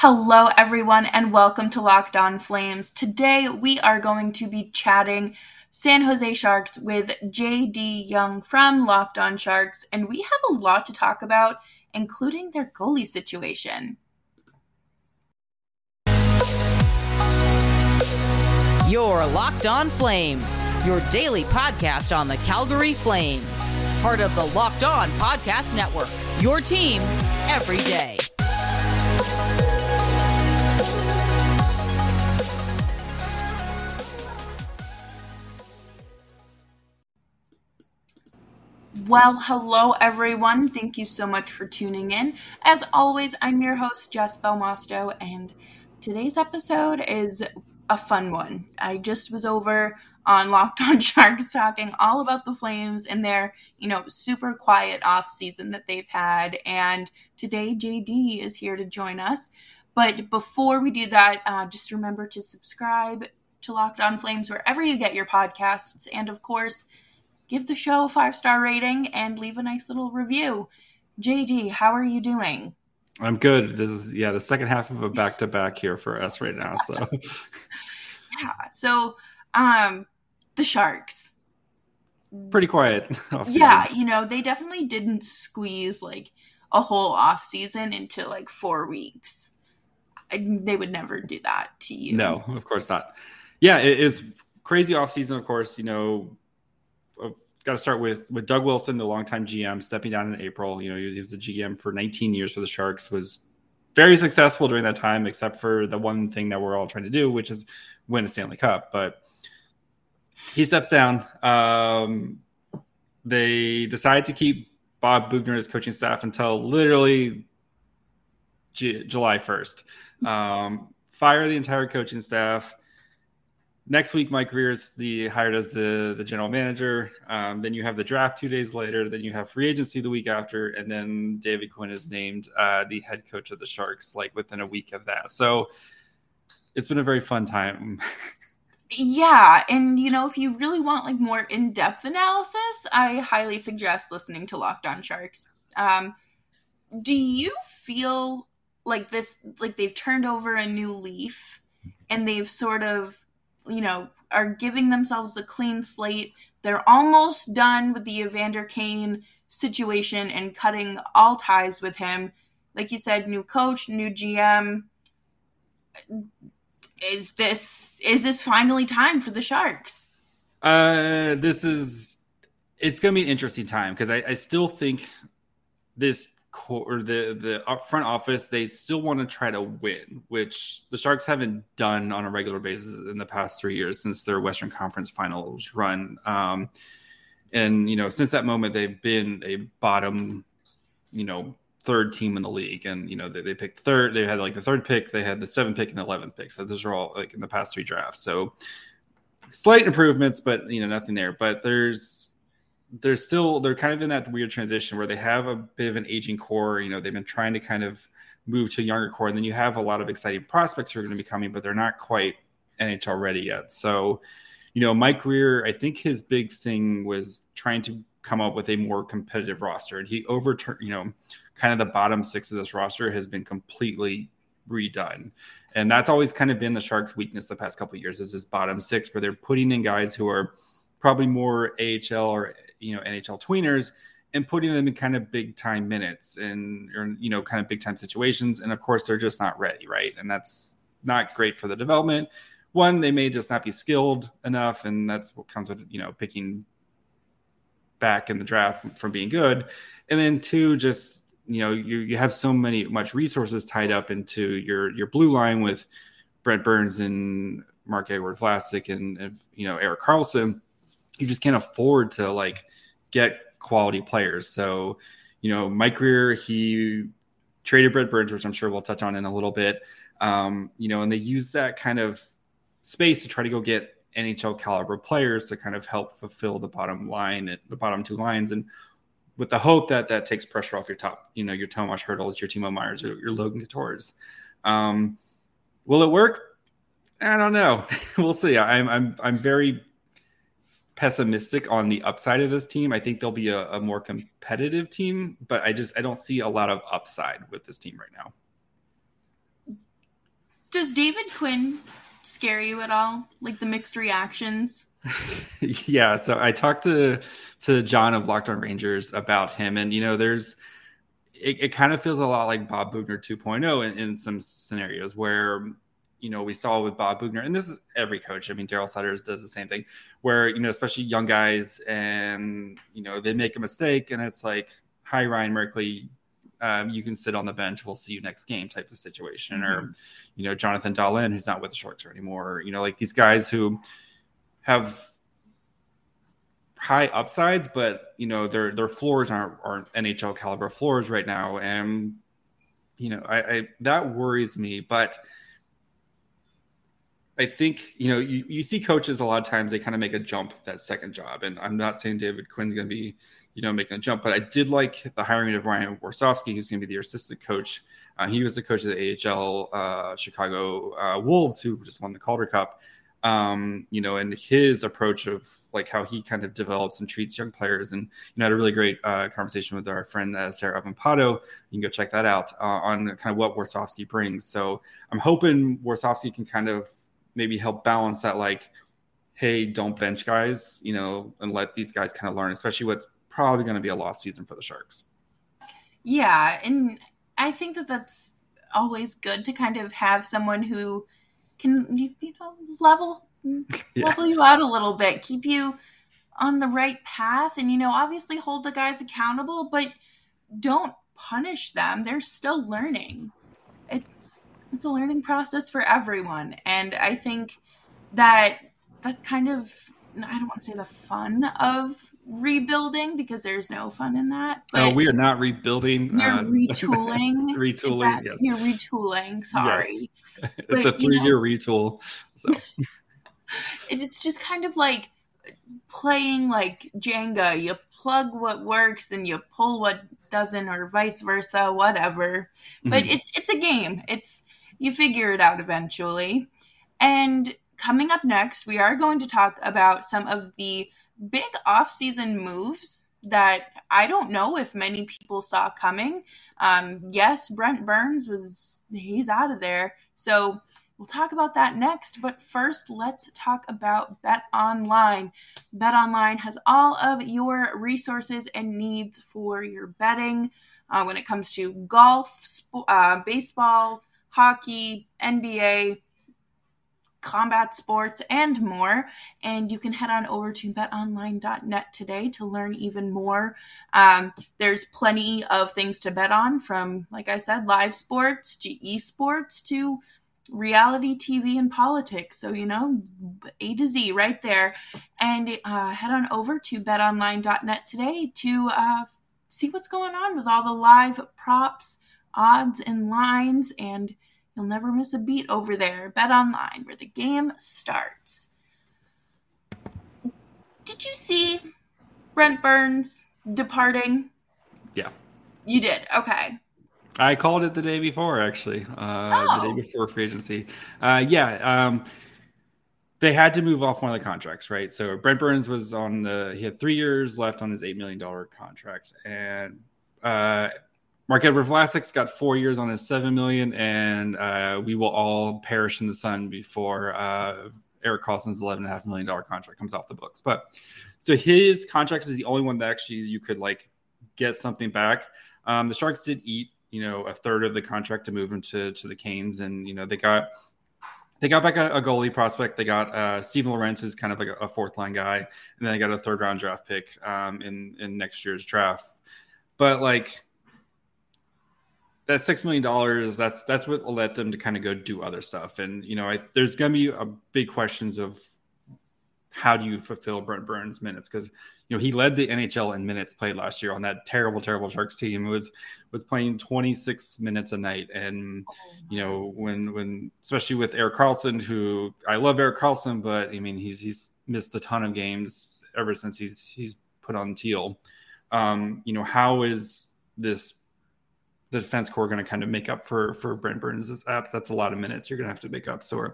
Hello, everyone, and welcome to Locked On Flames. Today, we are going to be chatting San Jose Sharks with JD Young from Locked On Sharks, and we have a lot to talk about, including their goalie situation. Your Locked On Flames, your daily podcast on the Calgary Flames, part of the Locked On Podcast Network, your team every day. Well, hello everyone. Thank you so much for tuning in. As always, I'm your host, Jess Belmosto, and today's episode is a fun one. I just was over on Locked On Sharks talking all about the Flames and their, you know, super quiet off season that they've had. And today JD is here to join us. But before we do that, uh, just remember to subscribe to Locked On Flames wherever you get your podcasts. And of course, give the show a five star rating and leave a nice little review. JD, how are you doing? I'm good. This is yeah, the second half of a back to back here for us right now. So yeah. So um the Sharks. Pretty quiet. Yeah, you know, they definitely didn't squeeze like a whole off season into like four weeks. I, they would never do that to you. No, of course not. Yeah, it is crazy off season, of course, you know, got to start with with Doug Wilson, the longtime GM, stepping down in April. You know, he was the GM for 19 years for the Sharks. Was very successful during that time, except for the one thing that we're all trying to do, which is win a Stanley Cup. But he steps down. Um, they decide to keep Bob Boughner as coaching staff until literally G- July 1st. Um, fire the entire coaching staff next week Mike Grier is the hired as the the general manager. Um, then you have the draft two days later. Then you have free agency the week after, and then David Quinn is named uh, the head coach of the Sharks like within a week of that. So it's been a very fun time. yeah, and you know if you really want like more in depth analysis, I highly suggest listening to Locked On Sharks. Um, do you feel like this like they've turned over a new leaf and they've sort of you know, are giving themselves a clean slate. They're almost done with the Evander Kane situation and cutting all ties with him. Like you said, new coach, new GM. Is this is this finally time for the Sharks? Uh, this is it's to be an interesting time because I, I still think this or the the front office they still want to try to win, which the Sharks haven't done on a regular basis in the past three years since their Western Conference Finals run. Um, and you know, since that moment, they've been a bottom, you know, third team in the league. And you know, they, they picked third. They had like the third pick. They had the seventh pick and the eleventh pick. So those are all like in the past three drafts. So slight improvements, but you know, nothing there. But there's they're still they're kind of in that weird transition where they have a bit of an aging core. You know, they've been trying to kind of move to a younger core, and then you have a lot of exciting prospects who are going to be coming, but they're not quite NHL ready yet. So, you know, Mike Grier, I think his big thing was trying to come up with a more competitive roster, and he overturned, you know, kind of the bottom six of this roster has been completely redone. And that's always kind of been the Sharks' weakness the past couple years is this bottom six, where they're putting in guys who are probably more AHL or you know NHL tweeners and putting them in kind of big time minutes and or, you know kind of big time situations. And of course they're just not ready right? And that's not great for the development. One they may just not be skilled enough and that's what comes with you know picking back in the draft from being good. And then two just you know you, you have so many much resources tied up into your your blue line with Brent Burns and Marc-Edouard Vlasic and, and you know Erik Karlsson you just can't afford to like get quality players. So, you know, Mike Grier, he traded Brent Burns, which I'm sure we'll touch on in a little bit. Um, you know, and they use that kind of space to try to go get NHL caliber players to kind of help fulfill the bottom line at the bottom two lines. And with the hope that that takes pressure off your top, you know, your Tomas Hertls, your Timo Meiers, or your Logan Coutures. Um, will it work? I don't know. we'll see. I'm I'm I'm very pessimistic on the upside of this team. I think they'll be a, a, more competitive team, but I just I don't see a lot of upside with this team right now. Does David Quinn scare you at all? Like the mixed reactions? yeah, so I talked to to John of Locked On Rangers about him, and you know, there's it, it kind of feels a lot like Bob Boughner 2.0 in, in some scenarios where you know we saw with Bob Boughner, and this is every coach. I mean, Darryl Sutter's does the same thing, where you know, especially young guys, and you know, they make a mistake, and it's like, "Hi, Ryan Merkley, um, you can sit on the bench. We'll see you next game," type of situation, mm-hmm. or you know, Jonathan Dahlen, who's not with the Sharks anymore. You know, like these guys who have high upsides, but you know, their their floors aren't aren't NHL caliber floors right now, and you know, I, I that worries me, but I think you know you, you see coaches a lot of times they kind of make a jump that second job, and I'm not saying David Quinn's going to be you know making a jump, but I did like the hiring of Ryan Warsofsky, who's going to be the assistant coach. Uh, he was the coach of the AHL uh, Chicago uh, Wolves, who just won the Calder Cup. Um, you know, and his approach of like how he kind of develops and treats young players, and you know, had a really great uh, conversation with our friend uh, Sarah Avampado. You can go check that out uh, on kind of what Warsofsky brings. So I'm hoping Warsofsky can kind of maybe help balance that like hey don't bench guys you know and let these guys kind of learn especially what's probably going to be a lost season for the sharks. Yeah and i think that that's always good to kind of have someone who can you, know level yeah. level you out a little bit keep you on the right path and you know obviously hold the guys accountable but don't punish them. They're still learning. It's it's a learning process for everyone. And I think that that's kind of I don't want to say the fun of rebuilding because there's no fun in that. But we are not rebuilding. You're uh, retooling. retooling. Yes. You're retooling. Sorry. Yes. But, the three year retool. So. it's just kind of like playing like Jenga. You plug what works and you pull what doesn't, or vice versa, whatever. But mm-hmm. it, it's a game. It's you figure it out eventually. And coming up next, we are going to talk about some of the big off-season moves that I don't know if many people saw coming. Um, yes, Brent Burns was he's out of there. So we'll talk about that next. But first, let's talk about Bet Online. Bet Online has all of your resources and needs for your betting uh, when it comes to golf, sp- uh, baseball, hockey, NBA, combat sports, and more. And you can head on over to betonline.net today to learn even more. Um, there's plenty of things to bet on from, like I said, live sports to esports to reality TV and politics. So, you know, A to Z right there. And uh, head on over to betonline.net today to uh, see what's going on with all the live props, odds, and lines. And You'll never miss a beat over there. Bet online, where the game starts. Did you see Brent Burns departing? Yeah. You did. Okay. I called it the day before, actually. Uh, oh. The day before free agency. Uh, yeah. Um, they had to move off one of the contracts, right? So Brent Burns was on the, he had three years left on his $8 million contract. And uh, Marc-Edouard Vlasic's got four years on his seven million, and uh, we will all perish in the sun before uh, Erik Karlsson's eleven and a half million dollar contract comes off the books. But so his contract is the only one that actually you could like get something back. Um, the Sharks did eat, you know, a third of the contract to move him to to the Canes, and you know they got they got back a, a goalie prospect. They got uh, Steven Lorentz, who's kind of like a, a, fourth line guy, and then they got a third round draft pick um, in in next year's draft. But like that six million dollars that's that's what will let them to kind of go do other stuff. And you know I, there's going to be a big questions of how do you fulfill brent burns minutes? Because you know he led the nhl in minutes played last year on that terrible terrible sharks team. It was was playing 26 minutes a night. And you know when when especially with Erik Karlsson who i love Erik Karlsson but i mean he's he's missed a ton of games ever since he's he's put on teal. Um you know how is this the defense core going to kind of make up for for Brent Burns' app. That's a lot of minutes you're going to have to make up. So,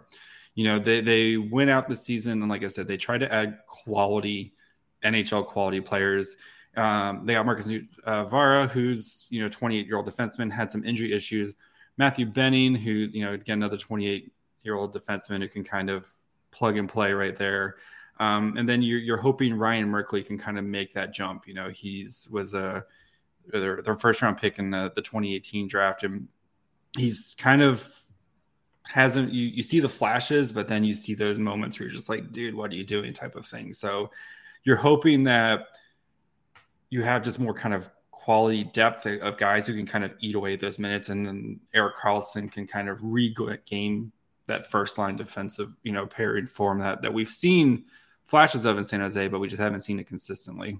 you know, they they went out the season and like I said, they tried to add quality NHL quality players. Um, they got Marcus uh, Vara, who's you know 28 year old defenseman, had some injury issues, Matthew Benning, who's you know again another 28 year old defenseman who can kind of plug and play right there. Um, and then you're, you're hoping Ryan Merkley can kind of make that jump. You know, he's was a their, their first round pick in the, the 2018 draft, and he's kind of hasn't you, you see the flashes, but then you see those moments where you're just like, dude, what are you doing? type of thing. So you're hoping that you have just more kind of quality depth of guys who can kind of eat away those minutes, and then Erik Karlsson can kind of regain that first line defensive, you know, pairing form that that we've seen flashes of in San Jose, but we just haven't seen it consistently.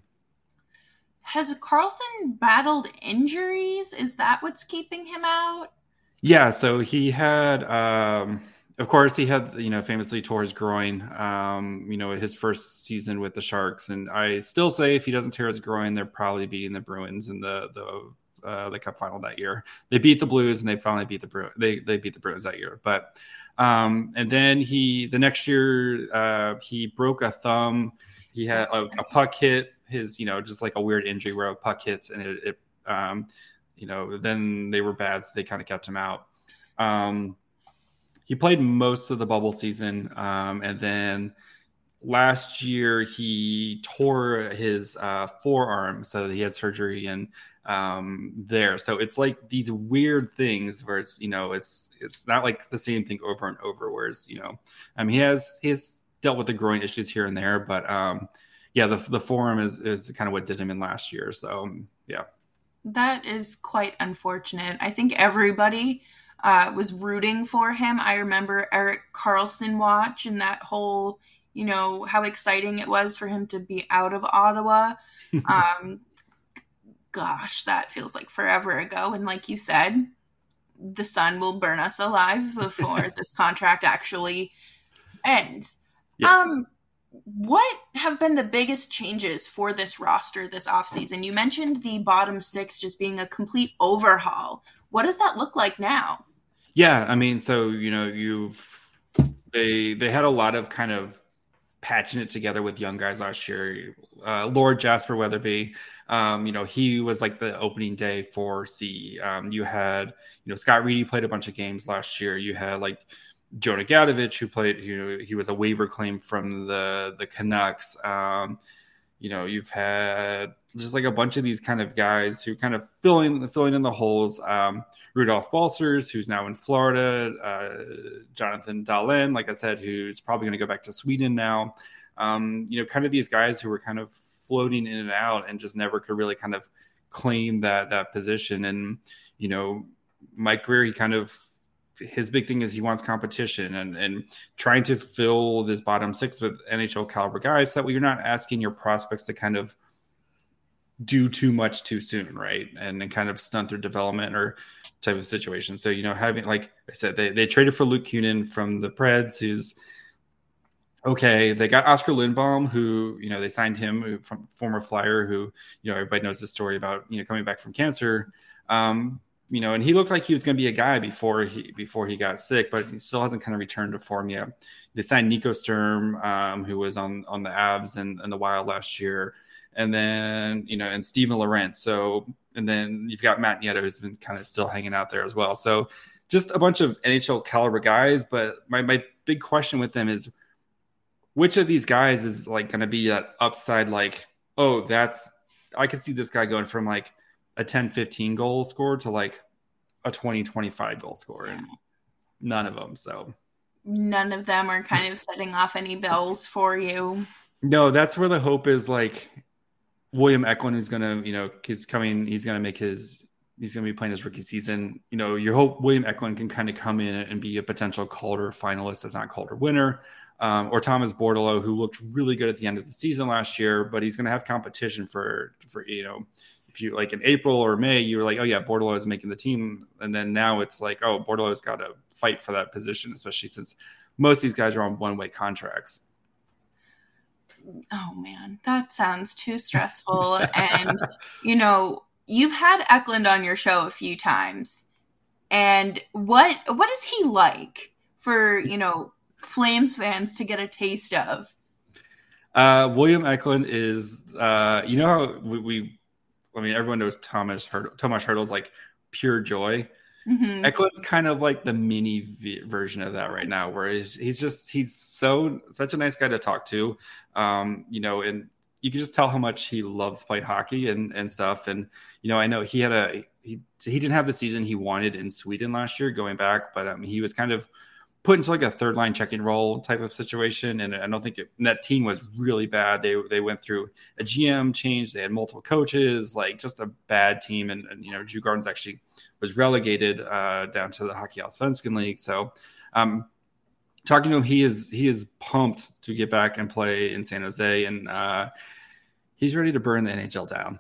Has Karlsson battled injuries? Is that what's keeping him out? Yeah, so he had, um, of course, he had, you know, famously tore his groin, um, you know, his first season with the Sharks. And I still say if he doesn't tear his groin, they're probably beating the Bruins in the, the, uh, the cup final that year. They beat the Blues and they finally beat the Bruins. They, they beat the Bruins that year. But, um, and then he, the next year, uh, he broke a thumb. He had a, a puck hit his, you know, just like a weird injury where a puck hits and it, it um, you know, then they were bad, so they kind of kept him out. Um, he played most of the bubble season, um, and then last year he tore his uh, forearm, so he had surgery and um, there. So it's like these weird things where it's you know it's it's not like the same thing over and over. Whereas you know, mean, he has he's dealt with the groin issues here and there, but um, yeah, the the forearm is is kind of what did him in last year. So yeah. That is quite unfortunate. I think everybody uh, was rooting for him. I remember Erik Karlsson watch and that whole, you know, how exciting it was for him to be out of Ottawa. um, gosh, that feels like forever ago. And like you said, the sun will burn us alive before this contract actually ends. Yeah. Um, what have been the biggest changes for this roster this offseason? You mentioned the bottom six just being a complete overhaul. What does that look like now? Yeah, I mean, so you know, you've they they had a lot of kind of patching it together with young guys last year. Uh, Lord Jasper Weatherby, um, you know, he was like the opening day for C. Um, you had, you know, Scott Reedy played a bunch of games last year. You had like Jonah Gadjovich, who played, you know, he was a waiver claim from the the Canucks. Um, you know, you've had just like a bunch of these kind of guys who kind of filling filling in the holes. Um, Rudolph Balcers, who's now in Florida, uh, Jonathan Dahlen, like I said, who's probably going to go back to Sweden now. Um, you know, kind of these guys who were kind of floating in and out and just never could really kind of claim that that position. And you know, Mike Grier, he kind of his big thing is he wants competition and, and trying to fill this bottom six with NHL caliber guys that you're not asking your prospects to kind of do too much too soon, right? And then kind of stunt their development or type of situation. So, you know, having, like I said, they, they traded for Luke Kunin from the Preds, who's okay. They got Oskar Lindblom, who, you know, they signed him from former flyer, who, you know, everybody knows the story about, you know, coming back from cancer. Um, you know, and he looked like he was going to be a guy before he before he got sick, but he still hasn't kind of returned to form yet. They signed Nico Sturm, um, who was on on the Avs and, and the Wild last year, and then you know, and Steven Lorentz. So, and then you've got Matt Nieto, who's been kind of still hanging out there as well. So, just a bunch of NHL caliber guys. But my my big question with them is, which of these guys is like going to be that upside? Like, oh, that's I could see this guy going from like a 10 15 goal score to like a 20 25 goal score and none of them so. None of them are kind of setting off any bells for you. No that's where the hope is like william eklund who's gonna you know he's coming he's gonna make his he's gonna be playing his rookie season. You know your hope william eklund can kind of come in and be a potential calder finalist if not calder winner. Um, or Thomas Bordeleau, who looked really good at the end of the season last year, but he's going to have competition for for you know if you like in April or May, you were like, oh yeah, Bordeleau is making the team, and then now it's like, oh, Bordeleau's got to fight for that position, especially since most of these guys are on one way contracts. Oh man, that sounds too stressful. and you know, you've had Eklund on your show a few times, and what what is he like for you know Flames fans to get a taste of? Uh, William Eklund is, uh, you know how we, we I mean, everyone knows Thomas Hertl, Thomas Hertl's like pure joy. Mm-hmm. Eklund's kind of like the mini v- version of that right now, where he's, he's just he's so such a nice guy to talk to, um, you know, and you can just tell how much he loves playing hockey and and stuff. And you know, I know he had a he he didn't have the season he wanted in Sweden last year going back, but um, he was kind of put into like a third line checking role type of situation. And I don't think it, that team was really bad. They they went through a GM change. They had multiple coaches, like just a bad team. And, and you know, Djurgårdens actually was relegated uh, down to the Hockey Allsvenskan League. So, um, talking to him, he is he is pumped to get back and play in San Jose, and uh, he's ready to burn the NHL down.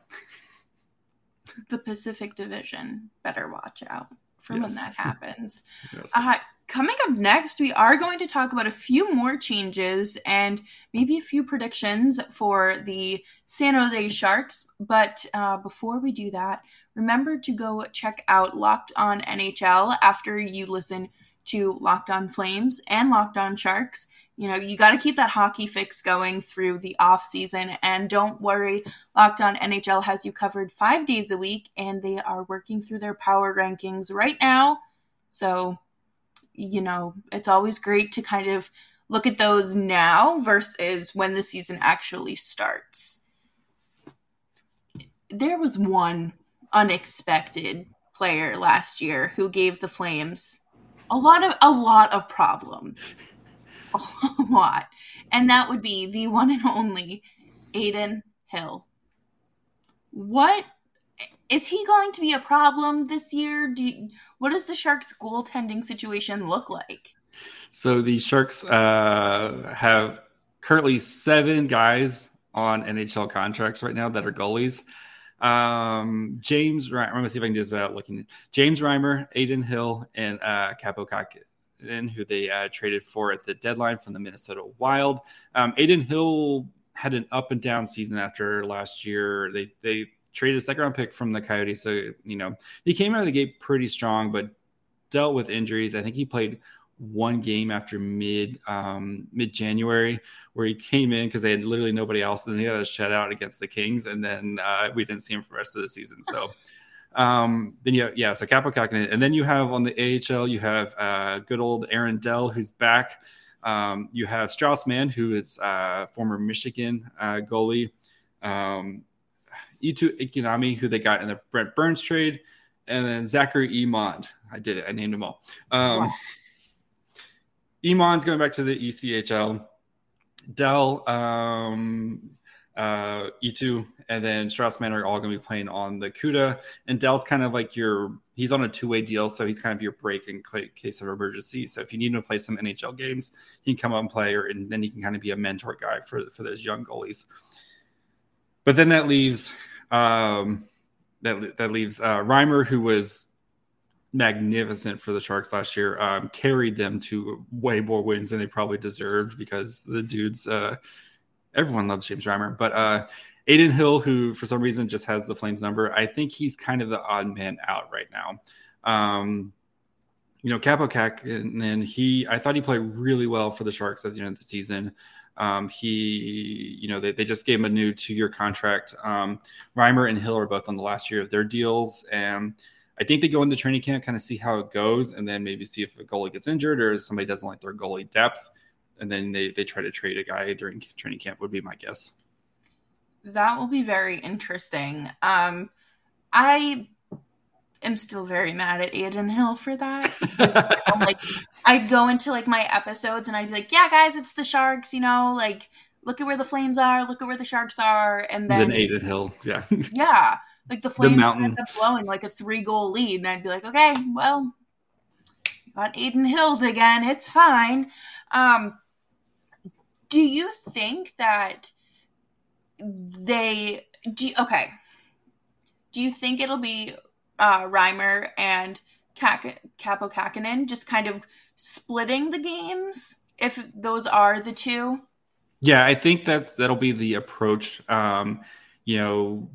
the Pacific Division better watch out for yes. when that happens. yes. uh, coming up next, we are going to talk about a few more changes and maybe a few predictions for the San Jose Sharks. But uh, before we do that, remember to go check out Locked On NHL after you listen to Locked On Flames and Locked On Sharks you know you got to keep that hockey fix going through the off season. And don't worry locked on nhl has you covered five days a week and they are working through their power rankings right now. So you know it's always great to kind of look at those now versus when the season actually starts. There was one unexpected player last year who gave the flames a lot of a lot of problems a lot. And that would be the one and only Adin Hill. What is he going to be a problem this year? Do you, what does the Sharks goaltending situation look like? So the Sharks uh, have currently seven guys on NHL contracts right now that are goalies. Um, James, I'm going to see if I can do this without looking. James Reimer, Adin Hill, and uh, Kähkönen in, who they uh, traded for at the deadline from the Minnesota Wild. Um, Adin Hill had an up and down season after last year. They they traded a second round pick from the Coyotes, so you know he came out of the gate pretty strong, but dealt with injuries. I think he played one game after mid um, mid January where he came in because they had literally nobody else, and he had a shutout against the Kings, and then uh, we didn't see him for the rest of the season. So. Um, then you have, yeah, so Kähkönen, and then you have on the AHL you have uh, good old Aaron Dell who's back. Um, you have Strauss Mann, who is uh, former Michigan uh, goalie. Um, Eetu Ikonami who they got in the Brent Burns trade, and then Zachary Emond. I did it. I named them all. Um, wow. Emond's going back to the ECHL. Dell, um, uh, Eetu and then Strauss Mann are all going to be playing on the CUDA. And Dell's kind of like your he's on a two way deal, so he's kind of your break in case of emergency. So if you need him to play some NHL games, he can come up and play, or, and then he can kind of be a mentor guy for for those young goalies. But then that leaves um, that that leaves uh, Reimer, who was magnificent for the Sharks last year, um, carried them to way more wins than they probably deserved because the dudes. Uh, everyone loves James Reimer, but uh, Adin Hill, who for some reason just has the Flames number, I think he's kind of the odd man out right now. Um, you know, Kaapo Kähkönen, he I thought he played really well for the Sharks at the end of the season. Um, he, you know, they, they just gave him a new two year contract. Um, Reimer and Hill are both on the last year of their deals. And I think they go into training camp, kind of see how it goes, and then maybe see if a goalie gets injured or somebody doesn't like their goalie depth. And then they, they try to trade a guy during training camp, would be my guess that will be very interesting. Um, I am still very mad at Adin Hill for that. like, I'd go into like my episodes and I'd be like, "Yeah, guys, it's the Sharks. You know, like look at where the Flames are. Look at where the Sharks are." And then, then Adin Hill, yeah, yeah, like the Flames the mountain. end up blowing like a three goal lead, and I'd be like, "Okay, well, got Adin Hill again. It's fine." Um, do you think that? they do You, okay. Do you think it'll be uh, Reimer and Kak- Kaapo Kähkönen just kind of splitting the games if those are the two? Yeah, I think that's that'll be the approach. Um, you know,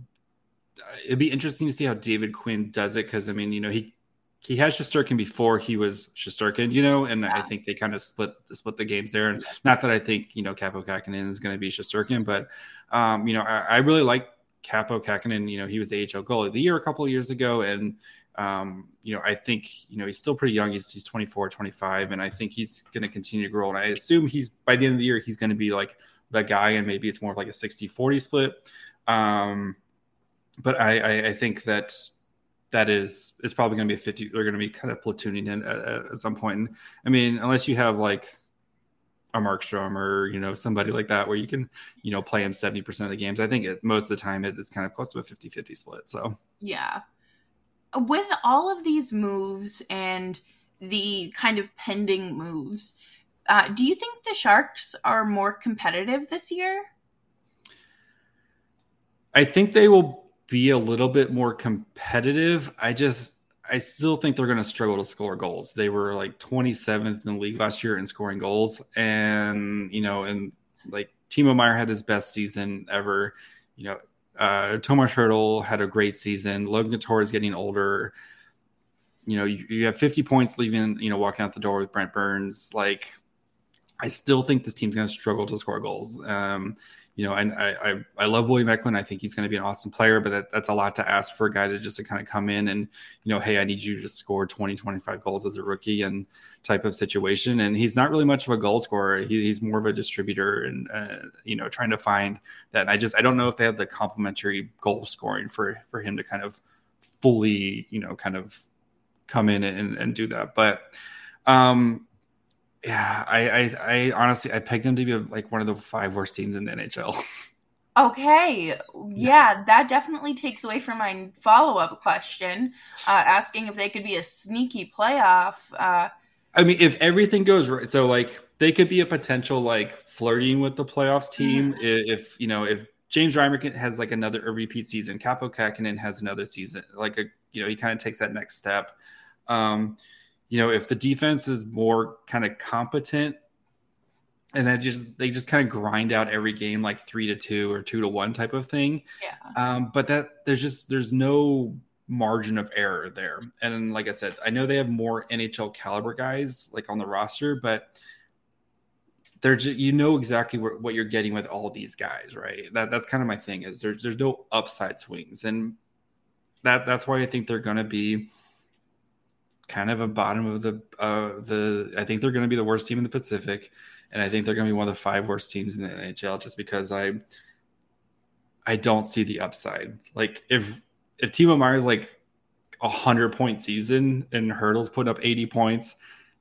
it'd be interesting to see how David Quinn does it because I mean, you know, he he had Shesterkin before he was Shesterkin, you know, and yeah. I think they kind of split split the games there. And not that I think you know Kaapo Kähkönen is going to be Shesterkin, but um, you know, I, I, really like Kaapo Kähkönen. You know, he was the AHL goalie of the year a couple of years ago, and Um, you know, I think, you know, he's still pretty young. He's, he's 24, 25, and I think he's going to continue to grow. And I assume he's by the end of the year, he's going to be like the guy, and maybe it's more of like a 60 40 split. Um, but I, I, I think that that is it's probably going to be a 50 they're going to be kind of platooning in at, at, some point. I mean unless you have like a markstrom or you know somebody like that where you can you know play him 70% of the games i think it, most of the time it's, it's kind of close to a 50-50 split so. Yeah. With all of these moves and the kind of pending moves uh, do you think the sharks are more competitive this year? I think they will be a little bit more competitive. I just I still think they're going to struggle to score goals. They were like 27th in the league last year in scoring goals, and you know, and like Timo Meier had his best season ever. You know, uh, Tomas Hertl had a great season. Logan Couture is getting older. You know, you, you have 50 points leaving. You know, walking out the door with Brent Burns. Like, I still think this team's going to struggle to score goals. Um, you know, and I, I, I love William Eklund. I think he's going to be an awesome player, but that, that's a lot to ask for a guy to just to kind of come in and, you know, hey, I need you to score 20, 25 goals as a rookie and type of situation. And he's not really much of a goal scorer. He, he's more of a distributor and, uh, you know, trying to find that. And I just, I don't know if they have the complementary goal scoring for, for him to kind of fully, you know, kind of come in and, and do that. But, um, yeah, I, I, I honestly I pegged them to be like one of the five worst teams in the NHL. Okay, yeah, that definitely takes away from my follow up question, uh, asking if they could be a sneaky playoff. Uh, I mean, if everything goes right, so like they could be a potential like flirting with the playoffs team mm-hmm. if you know if James Reimer has like another a repeat season, Kaapo Kähkönen has another season, like a you know he kind of takes that next step. Um, you know, if the defense is more kind of competent and then just they just kind of grind out every game like three to two or two to one type of thing. Yeah. Um, but that there's just there's no margin of error there. And like I said, I know they have more NHL caliber guys like on the roster, but there's you know exactly what, what you're getting with all these guys, right? That that's kind of my thing is there's there's no upside swings, and that that's why I think they're going to be kind of a bottom of the uh, the. I think they're going to be the worst team in the Pacific, and I think they're going to be one of the five worst teams in the NHL just because I I don't see the upside. Like if if Timo Meier's like a hundred point season and Hertl's putting up eighty points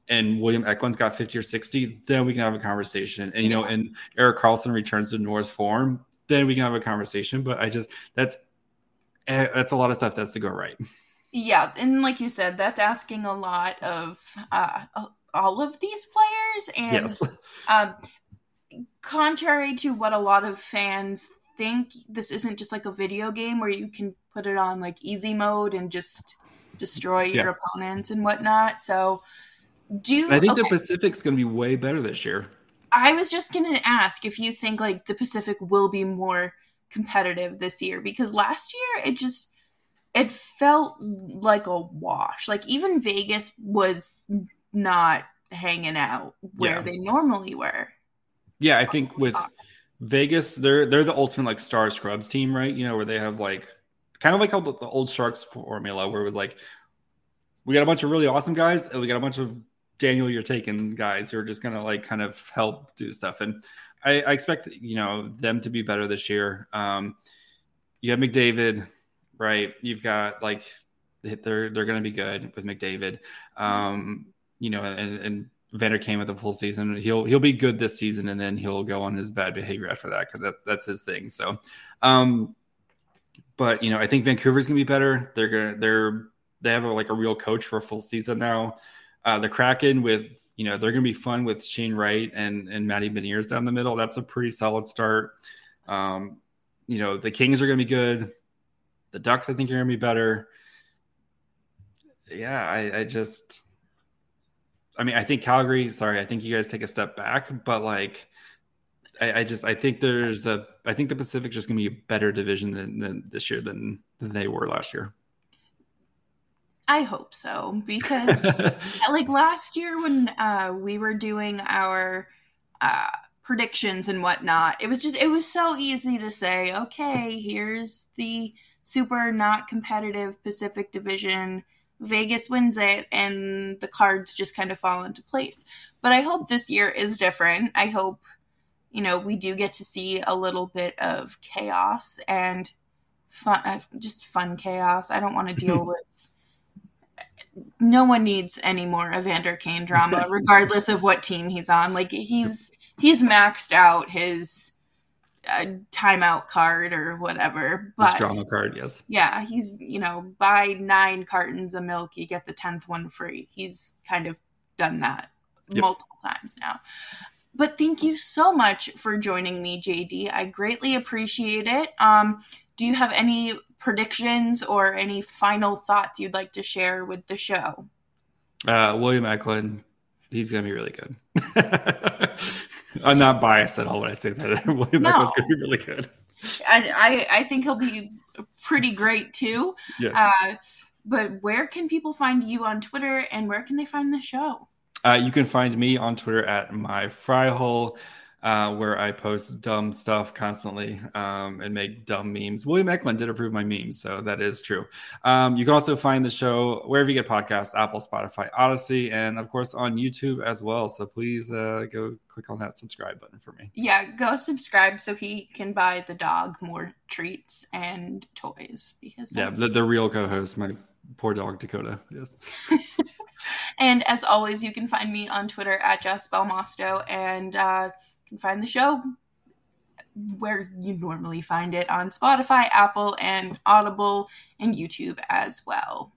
and William Eklund's got 50 or 60, then we can have a conversation. And you know, and Erik Karlsson returns to Norris form, then we can have a conversation. But I just that's eh, that's a lot of stuff that's to go right. Yeah, and like you said, that's asking a lot of uh, all of these players. And yes. um, contrary to what a lot of fans think, this isn't just like a video game where you can put it on like easy mode and just destroy yeah. your opponents and whatnot. So, do I think okay. the Pacific's going to be way better this year? I was just going to ask if you think like the Pacific will be more competitive this year because last year it just it felt like a wash. Like even Vegas was not hanging out where yeah. they normally were. Yeah, I think with Vegas, they're they're the ultimate like star scrubs team, right? You know, where they have like kind of like how the, the old Sharks formula, where it was like we got a bunch of really awesome guys, and we got a bunch of Daniel, you're taking guys who are just gonna like kind of help do stuff. And I, I expect you know them to be better this year. Um, you have McDavid, right? You've got like they're they're going to be good with McDavid. Um, you know, and, and Vander came with a full season. He'll he'll be good this season, and then he'll go on his bad behavior after that because that, that's his thing. So, um, but you know, I think Vancouver's gonna be better. They're gonna they're they have a, like a real coach for a full season now. Uh, the Kraken with you know they're gonna be fun with Shane Wright and and Matty Beniers down the middle. That's a pretty solid start. Um, you know, the Kings are gonna be good. The Ducks, I think, are going to be better. Yeah, I, I just, I mean, I think Calgary. Sorry, I think you guys take a step back, but like, I, I just, I think there's a, I think the Pacific's just going to be a better division than, than this year than, than they were last year. I hope so because, like last year when uh, we were doing our uh, predictions and whatnot, it was just it was so easy to say, okay, here's the super not competitive Pacific Division. Vegas wins it and the cards just kind of fall into place. But I hope this year is different. I hope, you know, we do get to see a little bit of chaos and fun, uh, just fun chaos. I don't want to deal with. No one needs any more Evander Kane drama, regardless of what team he's on. Like he's he's maxed out his a timeout card or whatever. But drama card, yes. Yeah, he's you know buy nine cartons of milk, you get the tenth one free. He's kind of done that yep. multiple times now. But thank you so much for joining me, JD. I greatly appreciate it. Um, do you have any predictions or any final thoughts you'd like to share with the show? Uh, William Eklund, he's gonna be really good. I'm not biased at all when I say that. William no. Eklund's going to be really good. I, I, I think he'll be pretty great too. Yeah. Uh, but where can people find you on Twitter and where can they find the show? Uh, you can find me on Twitter at my fry hole uh, where I post dumb stuff constantly um, and make dumb memes. William Eklund did approve my memes, so that is true. Um, you can also find the show wherever you get podcasts Apple, Spotify, Odyssey, and of course on YouTube as well. So please uh, go click on that subscribe button for me. Yeah, go subscribe so he can buy the dog more treats and toys. Because yeah, the, the real co host, my poor dog Dakota. Yes. and as always, you can find me on Twitter at Jess Belmosto and uh, can find the show where you normally find it on Spotify, Apple, and Audible, and YouTube as well.